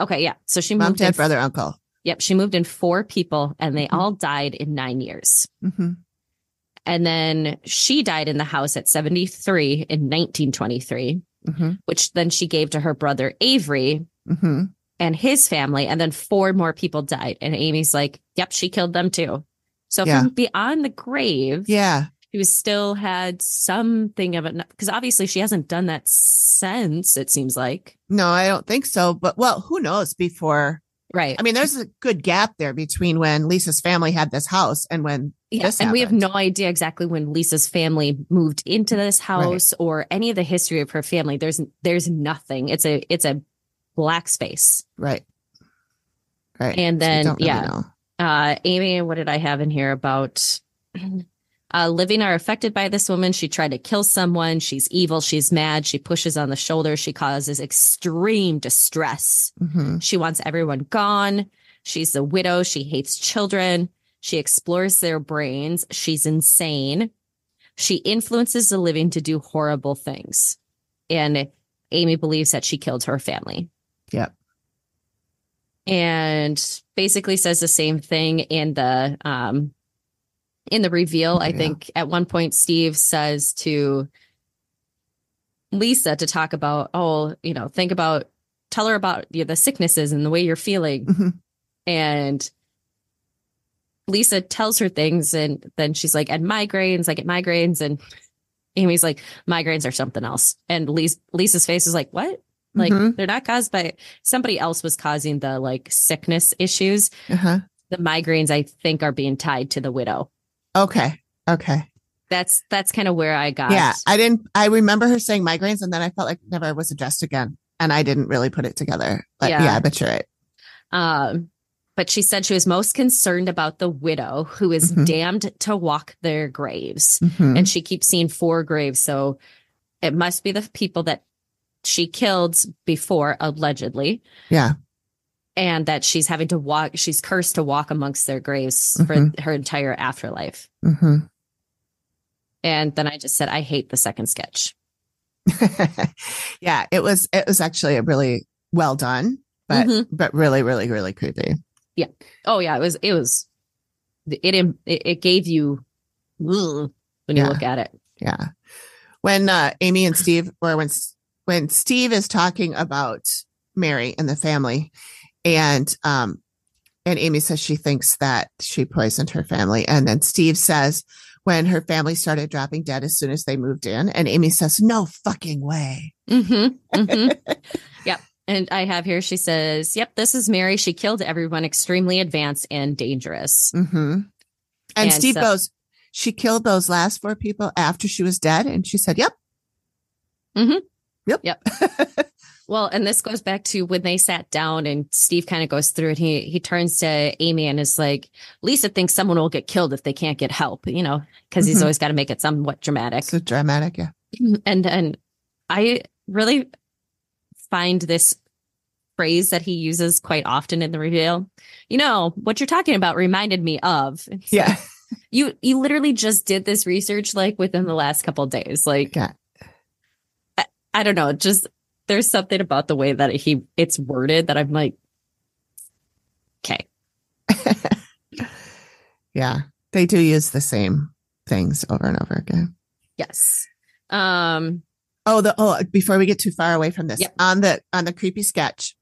okay yeah so she Mom, moved in brother, uncle. Yep, she moved in four people and they Mhm. all died in nine years. hmm And then she died in the house at 73 in 1923, hmm which then she gave to her brother Avery hmm and his family. And then four more people died. And Amy's like, yep, she killed them too. So Yeah. from beyond the grave, Yeah. Was still had something of it. Because obviously she hasn't done that since, it seems like. No, I don't think so. But well, who knows before? Right. I mean, there's a good gap there between when Lisa's family had this house and when Yeah, this and we have no idea exactly when Lisa's family moved into this house or any of the history of her family. There's there's nothing. It's a it's a black space. Right. Right. And then, don't really yeah. know. Uh, Amy, what did I have in here about? Uh, living are affected by this woman. She tried to kill someone. She's evil. She's mad. She pushes on the shoulder. She causes extreme distress. Mhm. She wants everyone gone. She's a widow. She hates children. She explores their brains. She's insane. She influences the living to do horrible things. And Amy believes that she killed her family. Yep. And basically says the same thing in the um in the reveal, I Yeah. think at one point Steve says to Lisa to talk about, oh, you know, think about, tell her about you know, the sicknesses and the way you're feeling. Mhm. And Lisa tells her things, and then she's like, and migraines, I get migraines. And Amy's like, migraines are something else. And Lis- Lisa's face is like, what? Like, Mhm. they're not caused by somebody else was causing the like sickness issues. Uh-huh. The migraines, I think, are being tied to the widow. Okay. Okay. That's that's kind of where I got. Yeah. I didn't, I remember her saying migraines and then I felt like never was addressed again. And I didn't really put it together. But Yeah. yeah, I bet you're right. Um, but she said she was most concerned about the widow who is Mhm. damned to walk their graves. Mhm. And she keeps seeing four graves. So it must be the people that she killed before, allegedly. Yeah. And that she's having to walk, she's cursed to walk amongst their graves Mhm. for her entire afterlife. hmm And then I just said, I hate the second sketch. yeah. It was, it was actually a really well done, but, Mhm. but really, really, really creepy. Yeah. Oh yeah, it was, it was, it, it, it gave you ugh, when you Yeah. look at it. Yeah. When uh, Amy and Steve, or when when Steve is talking about Mary and the family, and um, and Amy says she thinks that she poisoned her family, and then Steve says when her family started dropping dead as soon as they moved in, and Amy says no fucking way. Mm-hmm. mm-hmm. yep. And I have here, she says, Yep, this is Mary. She killed everyone extremely advanced and dangerous. hmm And, And Steve so- goes, she killed those last four people after she was dead, and she said, "Yep, Mhm. yep, Yep. Well, and this goes back to when they sat down and Steve kind of goes through it. He he turns to Amy and is like, Lisa thinks someone will get killed if they can't get help, you know, because he's Mhm. always got to make it somewhat dramatic. so dramatic, yeah." and and I really find this phrase that he uses quite often in the reveal. You know, what you're talking about reminded me of. It's Yeah. you you literally just did this research like within the last couple of days like Yeah. I, I don't know just there's something about the way that he it's worded that i'm like okay yeah, they do use the same things over and over again. yes um Oh, the oh, before we get too far away from this, on the on the creepy sketch,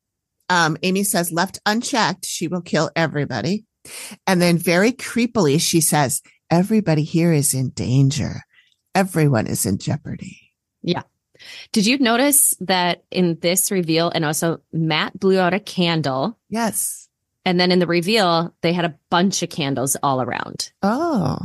um, Amy says, "Left unchecked, she will kill everybody," and then very creepily she says, "Everybody here is in danger. Everyone is in jeopardy." Did you notice that in this reveal and also matt blew out a candle Yes. and then in the reveal they had a bunch of candles all around Oh,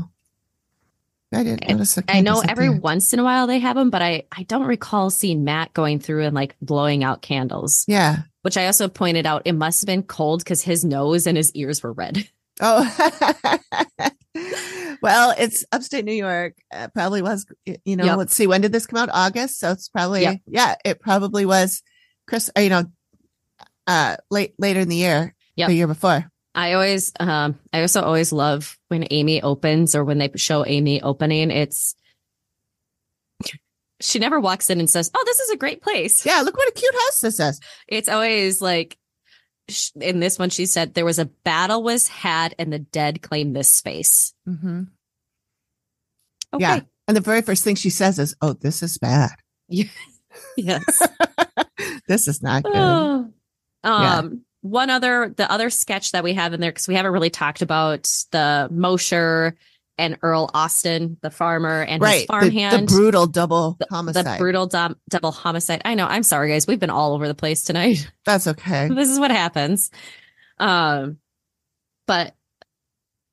I didn't notice. i know every there. once in a while they have them but i i don't recall seeing matt going through and like blowing out candles Yeah. which I also pointed out it must have been cold because his nose and his ears were red. Oh, well, it's upstate New York. Uh, probably was, you know, Yep. let's see, when did this come out? August. So it's probably, Yep. yeah, it probably was Chris, uh, you know, uh, late, later in the year, Yep. the year before. I always, um, I also always love when Amy opens or when they show Amy opening. It's she never walks in and says, "Oh, this is a great place." Yeah. Look what a cute house this is. It's always like in this one, she said there was a battle was had and the dead claimed this space. Mm-hmm. Okay. Yeah. And the very first thing she says is, Oh, this is bad. Yes. this is not good. Oh. Yeah. Um, one other, the other sketch that we have in there, because we haven't really talked about the Mosher and Earl Austin, the farmer and his right. The, farmhand. the brutal double the, homicide. the brutal dom- double homicide. I know. I'm sorry, guys. We've been all over the place tonight. That's okay. this is what happens. Um, but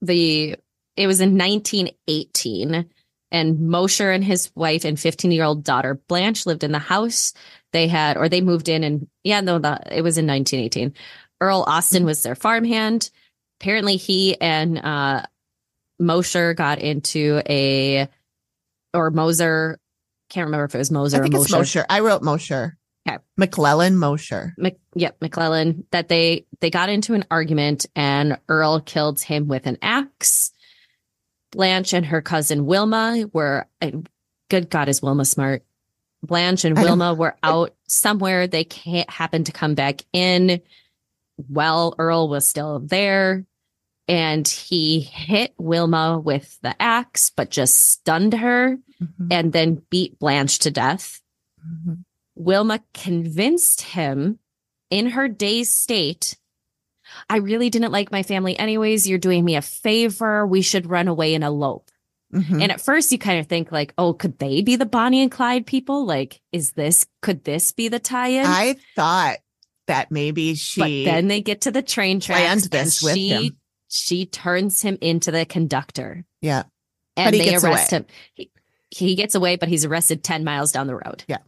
the it was in 1918, and Mosher and his wife and 15 year old daughter Blanche lived in the house. They had, or they moved in, and yeah, no, the, it was in 1918. Earl Austin was their farmhand. Apparently, he and uh, Mosher got into a, or Moser, can't remember if it was Moser I or think it's Mosher. Mosher. I wrote Mosher. Okay. McClellan Mosher. Mc, yep, McClellan, that they they got into an argument and Earl killed him with an axe. Blanche and her cousin Wilma were good God is Wilma smart. Blanche and Wilma were out somewhere. They can't happen to come back in. while Earl was still there. And he hit Wilma with the axe, but just stunned her Mhm. and then beat Blanche to death. Mhm. Wilma convinced him in her dazed state. I really didn't like my family anyways. You're doing me a favor. We should run away and elope. Mhm. And at first you kind of think like, oh, could they be the Bonnie and Clyde people? Like, is this, could this be the tie-in? I thought that maybe but she then they get to the train tracks planned and this with she, him. She turns him into the conductor yeah. and they gets arrest away. him. He, he gets away, but he's arrested 10 miles down the road. Yeah.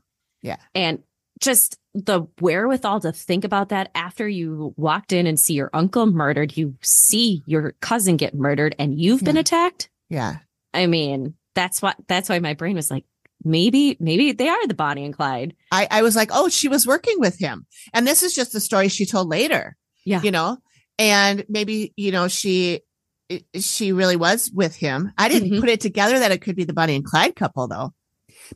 Yeah. And just the wherewithal to think about that after you walked in and see your uncle murdered, you see your cousin get murdered and you've been attacked. Yeah. I mean, that's what that's why my brain was like, maybe, maybe they are the Bonnie and Clyde. I, I was like, oh, she was working with him. And this is just the story she told later. Yeah. You know, and maybe, you know, she she really was with him. I didn't Mhm. put it together that it could be the Bonnie and Clyde couple though.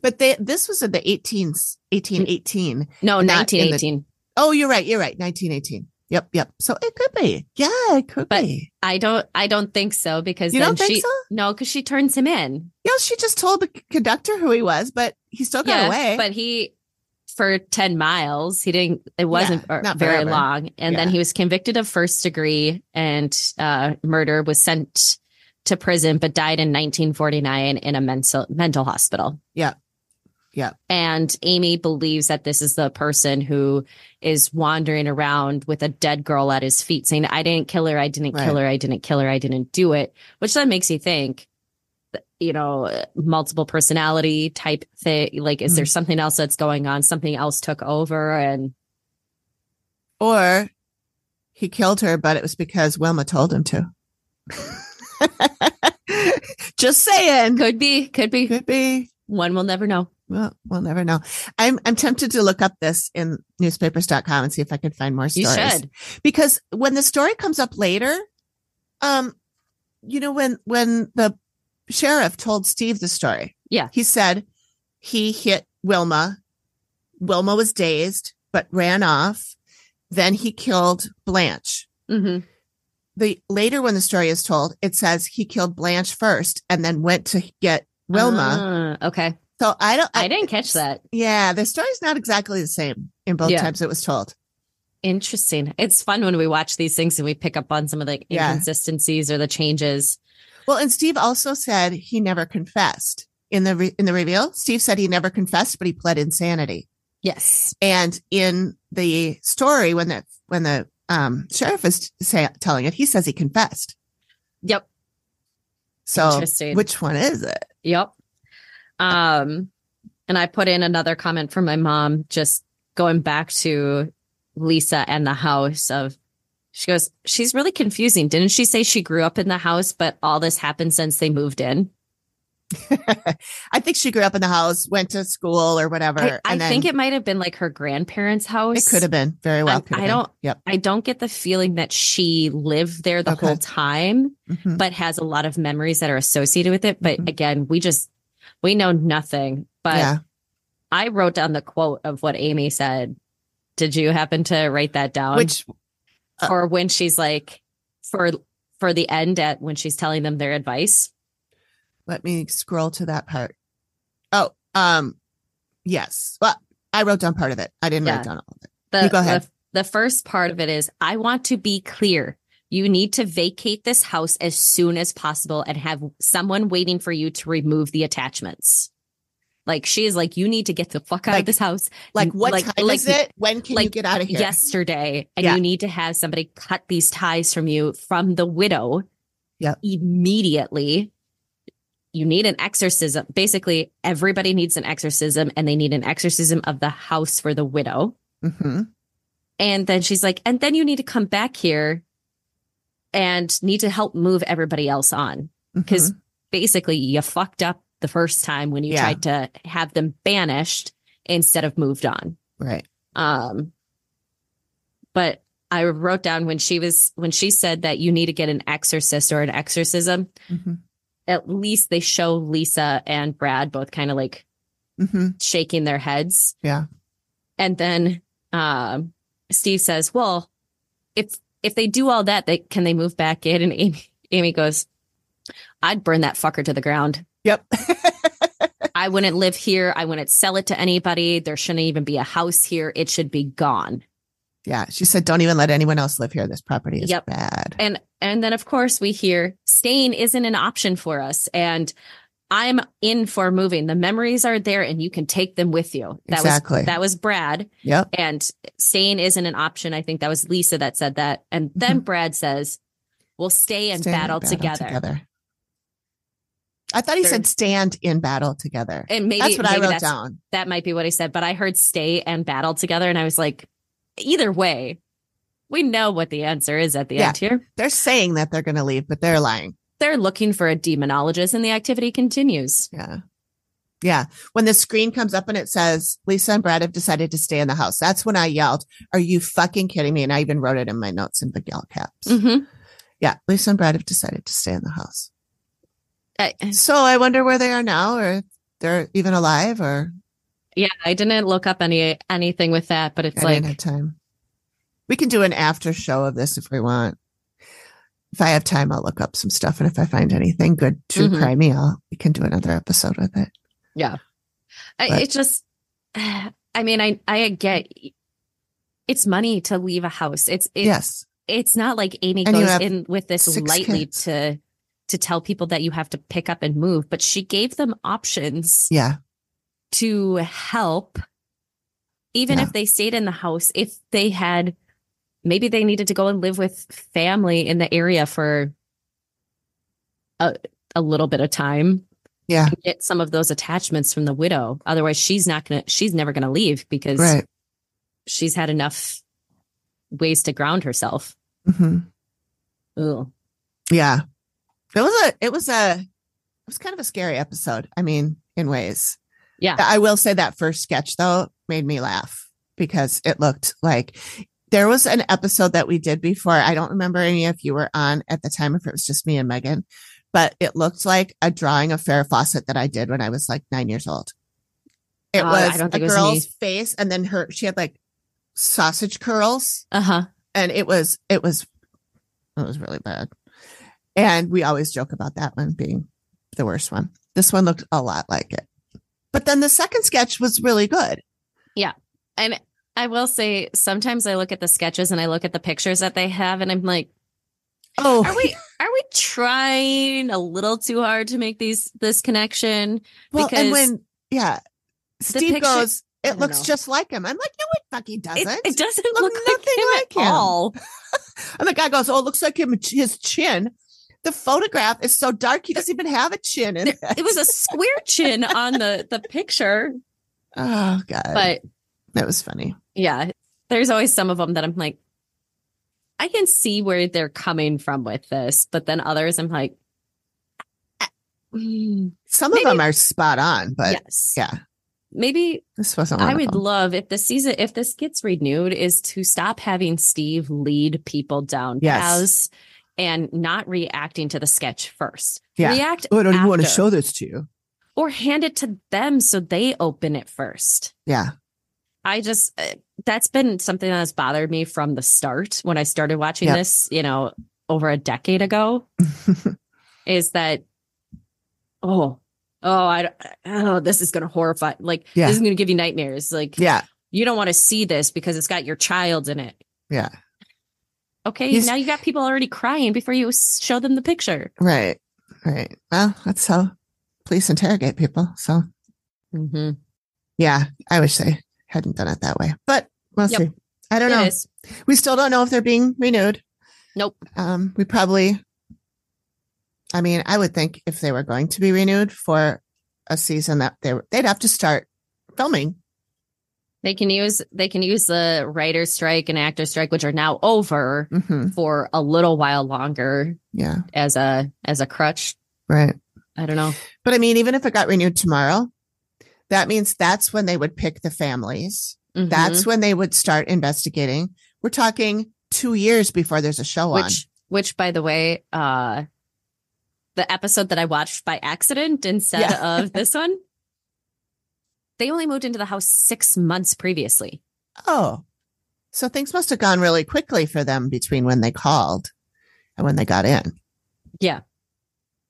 But they this was in the 18s, 1818. No, Not in the- 1918. Oh, you're right. You're right. 1918. Yep. Yep. So it could be. Yeah, it could But be. I don't I don't think so because You then don't think she so? no, because she turns him in. Yeah, she just told the conductor who he was, but he still got away. But he, for 10 miles, he didn't, it wasn't Yeah, uh, very forever. long. And then he was convicted of first degree and uh, murder, was sent to prison, but died in 1949 in a mental, mental hospital. Yeah. Yeah. And Amy believes that this is the person who is wandering around with a dead girl at his feet saying, I didn't kill her. I didn't kill her. I didn't kill her. I didn't do it, which then makes you think, you know, multiple personality type thing. Like, is there Mm. something else that's going on? Something else took over and or he killed her, but it was because Wilma told him to. Just saying. could be, could be. Could be. One will never know. Well, we'll never know. I'm I'm tempted to look up this in newspapers.com and see if I can find more stories. You should. Because when the story comes up later, um, you know, when when the sheriff told Steve the story, Yeah. he said he hit Wilma. Wilma was dazed but ran off. Then he killed Blanche. hmm The later when the story is told, it says he killed Blanche first and then went to get Wilma. Ah, okay. so I don't. I didn't catch that. Yeah, the story's not exactly the same in both Yeah. times it was told. Interesting. It's fun when we watch these things and we pick up on some of the Yeah. inconsistencies or the changes. Well, and Steve also said he never confessed in the re- in the reveal. Steve said he never confessed, but he pled insanity. Yes. And in the story, when the when the um, sheriff is say, telling it, he says he confessed. Yep. So, Interesting. which one is it? Yep. Um, and I put in another comment from my mom, just going back to Lisa and the house of she goes, she's really confusing. Didn't she say she grew up in the house, but all this happened since they moved in? I think she grew up in the house, went to school or whatever. I, I and then think it might have been like her grandparents' house. it could have been very well. Have I don't- Yep. I don't get the feeling that she lived there the Okay. whole time, Mhm. but has a lot of memories that are associated with it. But Mhm. again, we just we know nothing. But yeah. I wrote down the quote of what Amy said. Did you happen to write that down? Which uh, or when she's like for for the end at when she's telling them their advice. let me scroll to that part. Oh, um, yes. Well, I wrote down part of it. I didn't Yeah. write down all of it. The, You go ahead. The, the first part of it is I want to be clear. You need to vacate this house as soon as possible and have someone waiting for you to remove the attachments. Like she is like, you need to get the fuck out Like- of this house Like, what Like- time like- is it? When can you get out of here? yesterday. And Yeah. you need to have somebody cut these ties from you from the widow Yeah, immediately. You need an exorcism. Basically, everybody needs an exorcism and they need an exorcism of the house for the widow. hmm And then she's like, and then you need to come back here and need to help move everybody else on. Because basically, you fucked up the first time when you Yeah. tried to have them banished instead of moved on. right. Um, but I wrote down when she was, when she said that you need to get an exorcist or an exorcism, hmm at least they show Lisa and Brad both kind of like hmm shaking their heads. Yeah. And then um, Steve says, "Well, if if they do all that, they can they move back in? And Amy, Amy goes, I'd burn that fucker to the ground. Yep. I wouldn't live here. I wouldn't sell it to anybody. There shouldn't even be a house here. It should be gone. yeah. She said, don't even let anyone else live here. This property is Yep. bad. And and then of course we hear staying isn't an option for us. And I'm in for moving. The memories are there and you can take them with you. That Exactly. was that was Brad. Yep. And staying isn't an option. I think that was Lisa that said that. And then Brad says, We'll stay and Mm-hmm. Stand in battle, together. I thought he They're- said stand in battle together. And maybe that's what I wrote down. That might be what he said, but I heard stay and battle together. And I was like, either way, we know what the answer is at the Yeah. end here. They're saying that they're going to leave, but they're lying. They're looking for a demonologist and the activity continues. Yeah. Yeah. When the screen comes up and it says Lisa and Brad have decided to stay in the house, that's when I yelled, Are you fucking kidding me? And I even wrote it in my notes in big yellow caps. Mm-hmm. Yeah. Lisa and Brad have decided to stay in the house. So I wonder where they are now or if they're even alive or yeah, I didn't look up any anything with that, but it's I like have time. We can do an after show of this if we want. If I have time, I'll look up some stuff. And if I find anything good true Mhm. crimey, I'll we can do another episode with it. yeah But- it just I mean, I I get it's money to leave a house. It's it's yes. it's not like Amy And goes in with this lightly kids. to to tell people that you have to pick up and move, but she gave them options Yeah. to help even Yeah. if they stayed in the house if they had maybe they needed to go and live with family in the area for a, a little bit of time Yeah. get some of those attachments from the widow otherwise she's not gonna she's never gonna leave because Right. she's had enough ways to ground herself mm-hmm. Ugh. Yeah. It was a it was a it was kind of a scary episode. I mean, in ways. Yeah. I will say that first sketch though made me laugh because it looked like there was an episode that we did before. I don't remember any if you were on at the time, if it was just me and Megan, but it looked like a drawing of Farrah Fawcett that I did when I was like nine years old. It I was a think it was girl's face and then her, she had like sausage curls uh-huh and it was it was it was really bad and we always joke about that one being the worst one. This one looked a lot like it. But then the second sketch was really good. Yeah. and i will say sometimes i look at the sketches and i look at the pictures that they have and i'm like oh. are we are we trying a little too hard to make these this connection? Well and when yeah steve picture- goes it looks know. just like him. I'm like no it fucking doesn't. it, it doesn't Look look, like nothing him like at him. all. And the guy goes oh it looks like him his chin the photograph is so dark he doesn't even have a chin in it, it was a square chin on the the picture. Oh god. But that was funny. Yeah there's always some of them that i'm like i can see where they're coming from with this but then others i'm like ah, mm, some Maybe- of them are spot on but yes. yeah. Maybe this wasn't I would love if the season, if this gets renewed, is to stop having Steve lead people down Yes. paths and not reacting to the sketch first. Yeah. React Oh, I don't even want to show this to you. or hand it to them so they open it first. Yeah. I just, uh, that's been something that has bothered me from the start when I started watching Yep. this, you know, over a decade ago, is that, oh, oh, I, oh, this is going to horrify, like, Yeah. this is going to give you nightmares. Like, yeah. you don't want to see this because it's got your child in it. Yeah. Okay, He's- now you got people already crying before you show them the picture. Right. Right. Well, that's how police interrogate people. So Mm-hmm. yeah, I wish they hadn't done it that way, but we'll Yep. see. I don't It know. is. We still don't know if they're being renewed. Nope. Um, we probably, I mean, I would think if they were going to be renewed for a season that they were, they'd have to start filming. They can use they can use the writer's strike and actor strike, which are now over hmm for a little while longer Yeah. as a as a crutch. Right. I don't know. But I mean, even if it got renewed tomorrow, that means that's when they would pick the families. Mhm. That's when they would start investigating. We're talking two years before there's a show on. which which by the way, uh the episode that I watched by accident instead Yeah. of this one, they only moved into the house six months previously. Oh, So things must have gone really quickly for them between when they called and when they got in. Yeah.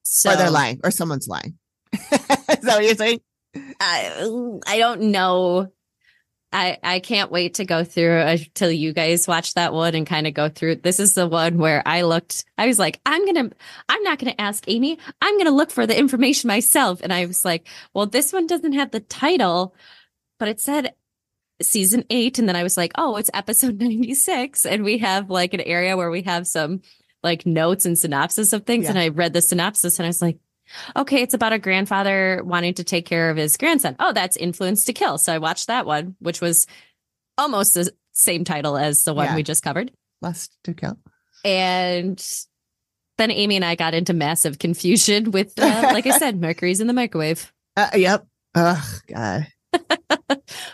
So or they're lying, or someone's lying. Is that what you're saying? I, I don't know. I I can't wait to go through uh, until you guys watch that one and kind of go through. This is the one where I looked. I was like, I'm gonna, I'm not gonna ask Amy. I'm gonna look for the information myself. And I was like, well, this one doesn't have the title, but it said season eight, and then I was like, oh, it's episode ninety six, and we have like an area where we have some like notes and synopsis of things. Yeah. And I read the synopsis, and I was like, okay, it's about a grandfather wanting to take care of his grandson. Oh, that's Influence to Kill. So I watched that one, which was almost the same title as the one Yeah. we just covered. Last to count. And then Amy and I got into massive confusion with, uh, like I said, Mercury's in the microwave. Uh, yep. Oh God.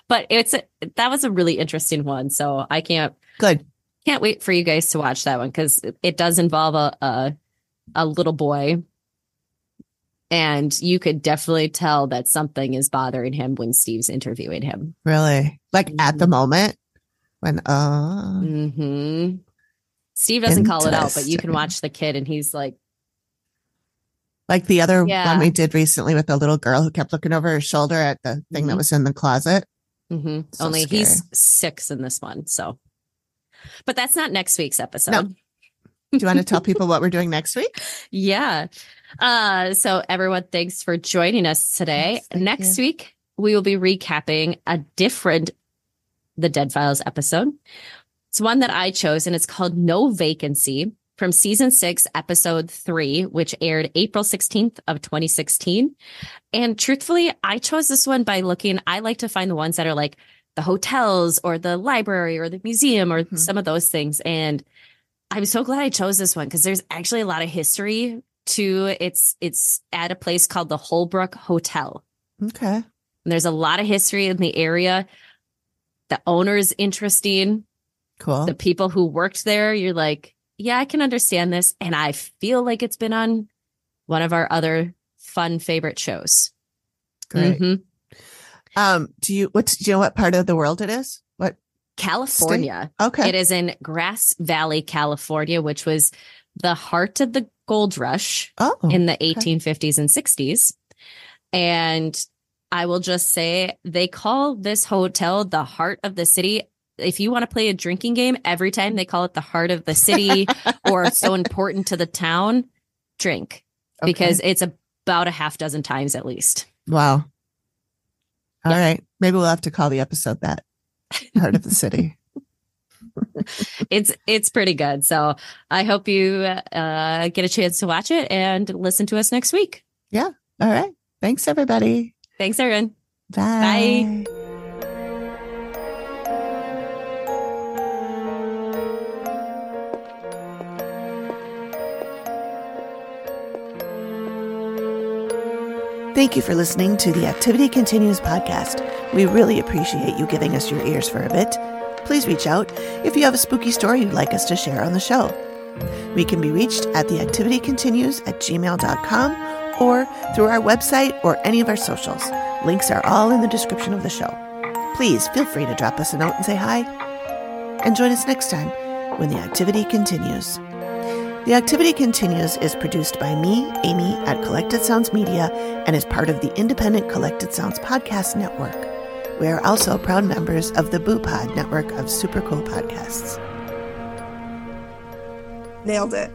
But it's a, that was a really interesting one. So I can't Good. can't wait for you guys to watch that one because it does involve a, a a little boy and you could definitely tell that something is bothering him when steve's interviewing him Really. Like at Mm-hmm. the moment when uh hmm steve doesn't call it out but you can watch the kid and he's like like the other Yeah. one we did recently with the little girl who kept looking over her shoulder at the thing that Mhm. was in the closet. hmm So only scary. he's six in this one so but that's not next week's episode Do you want to tell people what we're doing next week? Yeah. Uh, so everyone, thanks for joining us today. Yes, thank Next you. week, we will be recapping a different The Dead Files episode. It's one that I chose and it's called No Vacancy from season six, episode three, which aired April 16th of 2016. And truthfully, I chose this one by looking, I like to find the ones that are like the hotels or the library or the museum or Mhm. some of those things. And I'm so glad I chose this one because there's actually a lot of history to it's it's at a place called the Holbrook Hotel. Okay. And there's a lot of history in the area. The owner is interesting. Cool. The people who worked there, you're like, yeah, I can understand this. And I feel like it's been on one of our other fun favorite shows. Great. Mhm. Um, do you what do you know what part of the world it is? What California. okay. It is in Grass Valley, California, which was the heart of the gold rush. Oh in the okay. 1850s and 60s. And I will just say they call this hotel the heart of the city. If you want to play a drinking game, every time they call it the heart of the city or so important to the town, drink Okay. because it's about a half dozen times at least. Wow. All Yeah. right. Maybe we'll have to call the episode that heart of the city. It's it's pretty good. So I hope you uh, get a chance to watch it and listen to us next week. Yeah. All right. Thanks everybody. Thanks, everyone. Bye. Thank you for listening to the Activity Continues podcast. We really appreciate you giving us your ears for a bit. Please reach out if you have a spooky story you'd like us to share on the show. We can be reached at theactivitycontinues at gmail.com or through our website or any of our socials. Links are all in the description of the show. Please feel free to drop us a note and say hi. And join us next time when the activity continues. The Activity Continues is produced by me, Amy, at Collected Sounds Media and is part of the independent Collected Sounds Podcast Network. We are also proud members of the Boo Pod network of super cool podcasts. Nailed it.